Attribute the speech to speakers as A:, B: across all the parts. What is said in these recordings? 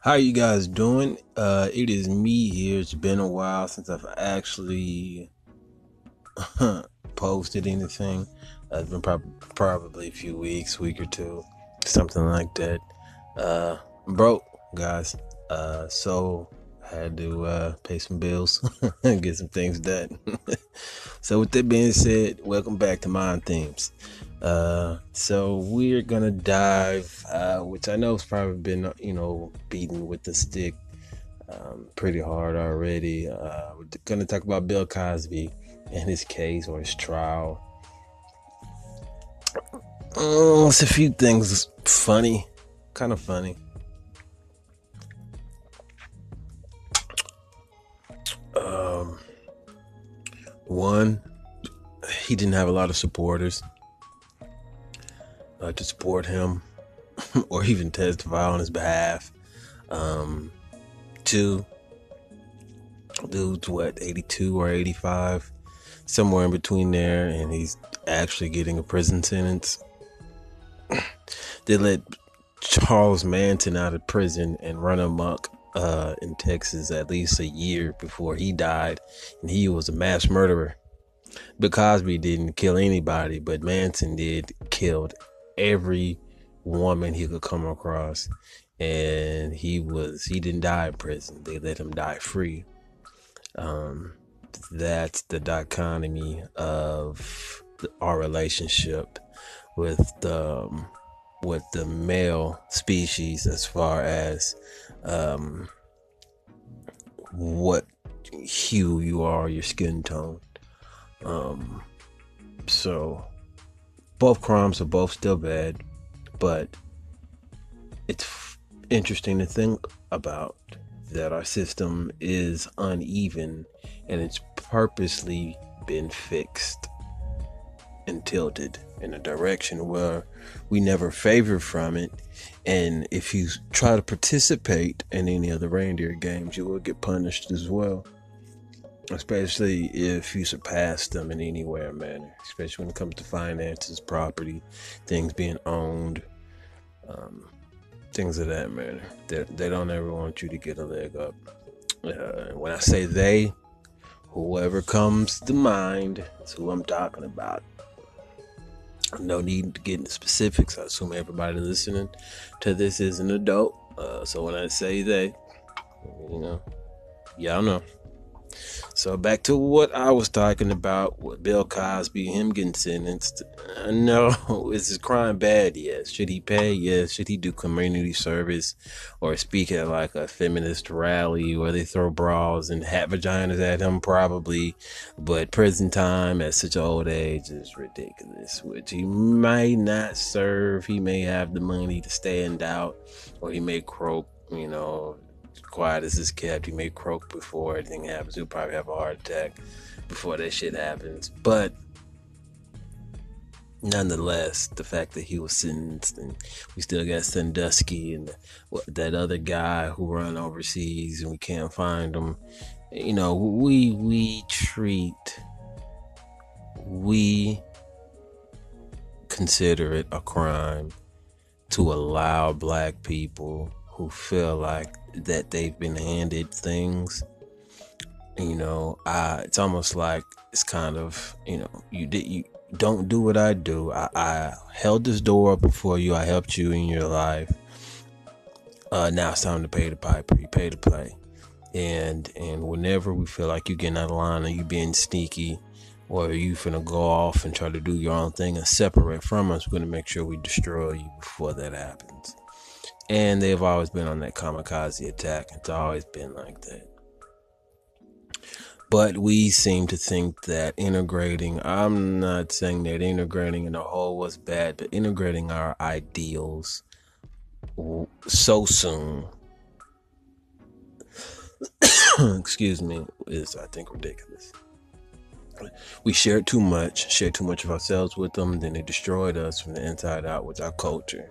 A: How you guys doing? Uh, it is me here. It's been a while since I've actually posted anything. Uh, it's been prob- probably a few weeks, week or two, something like that. Uh, I'm broke, guys. Uh, so I had to uh, pay some bills and get some things done. so with that being said, welcome back to Mind Themes. Uh, so we're gonna dive, uh, which I know has probably been, you know, beaten with the stick um, pretty hard already. Uh, we're gonna talk about Bill Cosby and his case or his trial. Uh, it's a few things funny, kind of funny. Um, one, he didn't have a lot of supporters uh, to support him or even testify on his behalf. Um, two, dude's what, 82 or 85, somewhere in between there, and he's actually getting a prison sentence. they let Charles Manson out of prison and run amok uh, in Texas at least a year before he died, and he was a mass murderer. Bill Cosby didn't kill anybody, but Manson did killed every woman he could come across, and he was he didn't die in prison. They let him die free. Um, that's the dichotomy of our relationship with the um, with the male species as far as um, what hue you are, your skin tone. Um, so both crimes are both still bad, but it's f- interesting to think about that our system is uneven and it's purposely been fixed and tilted in a direction where we never favor from it. And if you try to participate in any of the reindeer games, you will get punished as well especially if you surpass them in any way or manner, especially when it comes to finances, property, things being owned, um, things of that manner. They, they don't ever want you to get a leg up. Uh, when I say they, whoever comes to mind is who I'm talking about. No need to get into specifics. I assume everybody listening to this is an adult. Uh, so when I say they, you know, y'all know. So back to what I was talking about with Bill Cosby, him getting sentenced. No, is his crime bad? Yes. Should he pay? Yes. Should he do community service or speak at like a feminist rally where they throw bras and hat vaginas at him? Probably. But prison time at such an old age is ridiculous, which he might not serve. He may have the money to stand out or he may croak, you know, quiet as is kept. He may croak before anything happens. He'll probably have a heart attack before that shit happens. But nonetheless, the fact that he was sentenced and we still got Sandusky and that other guy who run overseas and we can't find him. You know, we we treat we consider it a crime to allow black people who feel like that they've been handed things. You know, I it's almost like it's kind of you know you did you don't do what I do. I, I held this door open for you. I helped you in your life. Uh, now it's time to pay the piper. You pay to play, and and whenever we feel like you're getting out of line or you being sneaky, or you finna go off and try to do your own thing and separate from us, we're gonna make sure we destroy you before that happens and they've always been on that kamikaze attack. It's always been like that. But we seem to think that integrating, I'm not saying that integrating in a whole was bad, but integrating our ideals so soon, excuse me, is, I think, ridiculous. We shared too much, shared too much of ourselves with them, then they destroyed us from the inside out with our culture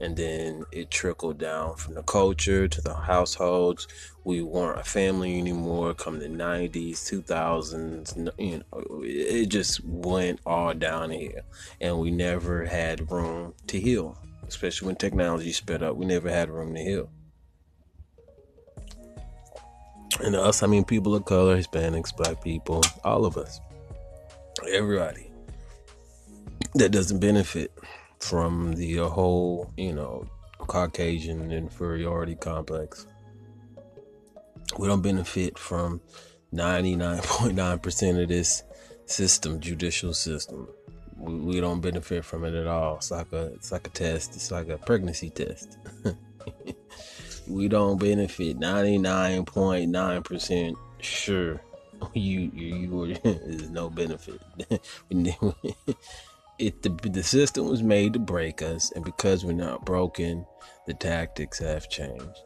A: and then it trickled down from the culture to the households. We weren't a family anymore. Come the '90s, 2000s, you know, it just went all down here, and we never had room to heal. Especially when technology sped up, we never had room to heal. And us, I mean people of color, Hispanics, black people, all of us. Everybody that doesn't benefit from the whole, you know, Caucasian inferiority complex. We don't benefit from 99.9% of this system, judicial system. We, don't benefit from it at all. It's like a it's like a test. It's like a pregnancy test. we don't benefit 99.9% sure you you, you is no benefit it the, the system was made to break us and because we're not broken the tactics have changed.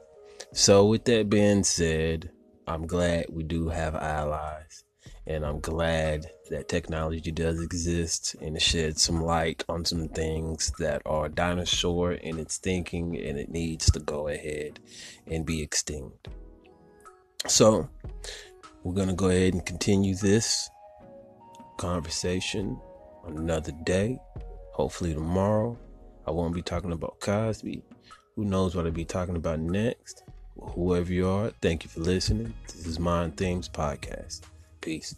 A: So with that being said i'm glad we do have allies and i'm glad that technology does exist and it sheds some light on some things that are dinosaur in its thinking and it needs to go ahead and be extinct. So we're going to go ahead and continue this conversation another day. Hopefully tomorrow I won't be talking about Cosby. Who knows what I'll be talking about next? Whoever you are, thank you for listening. This is Mind Themes Podcast. Peace.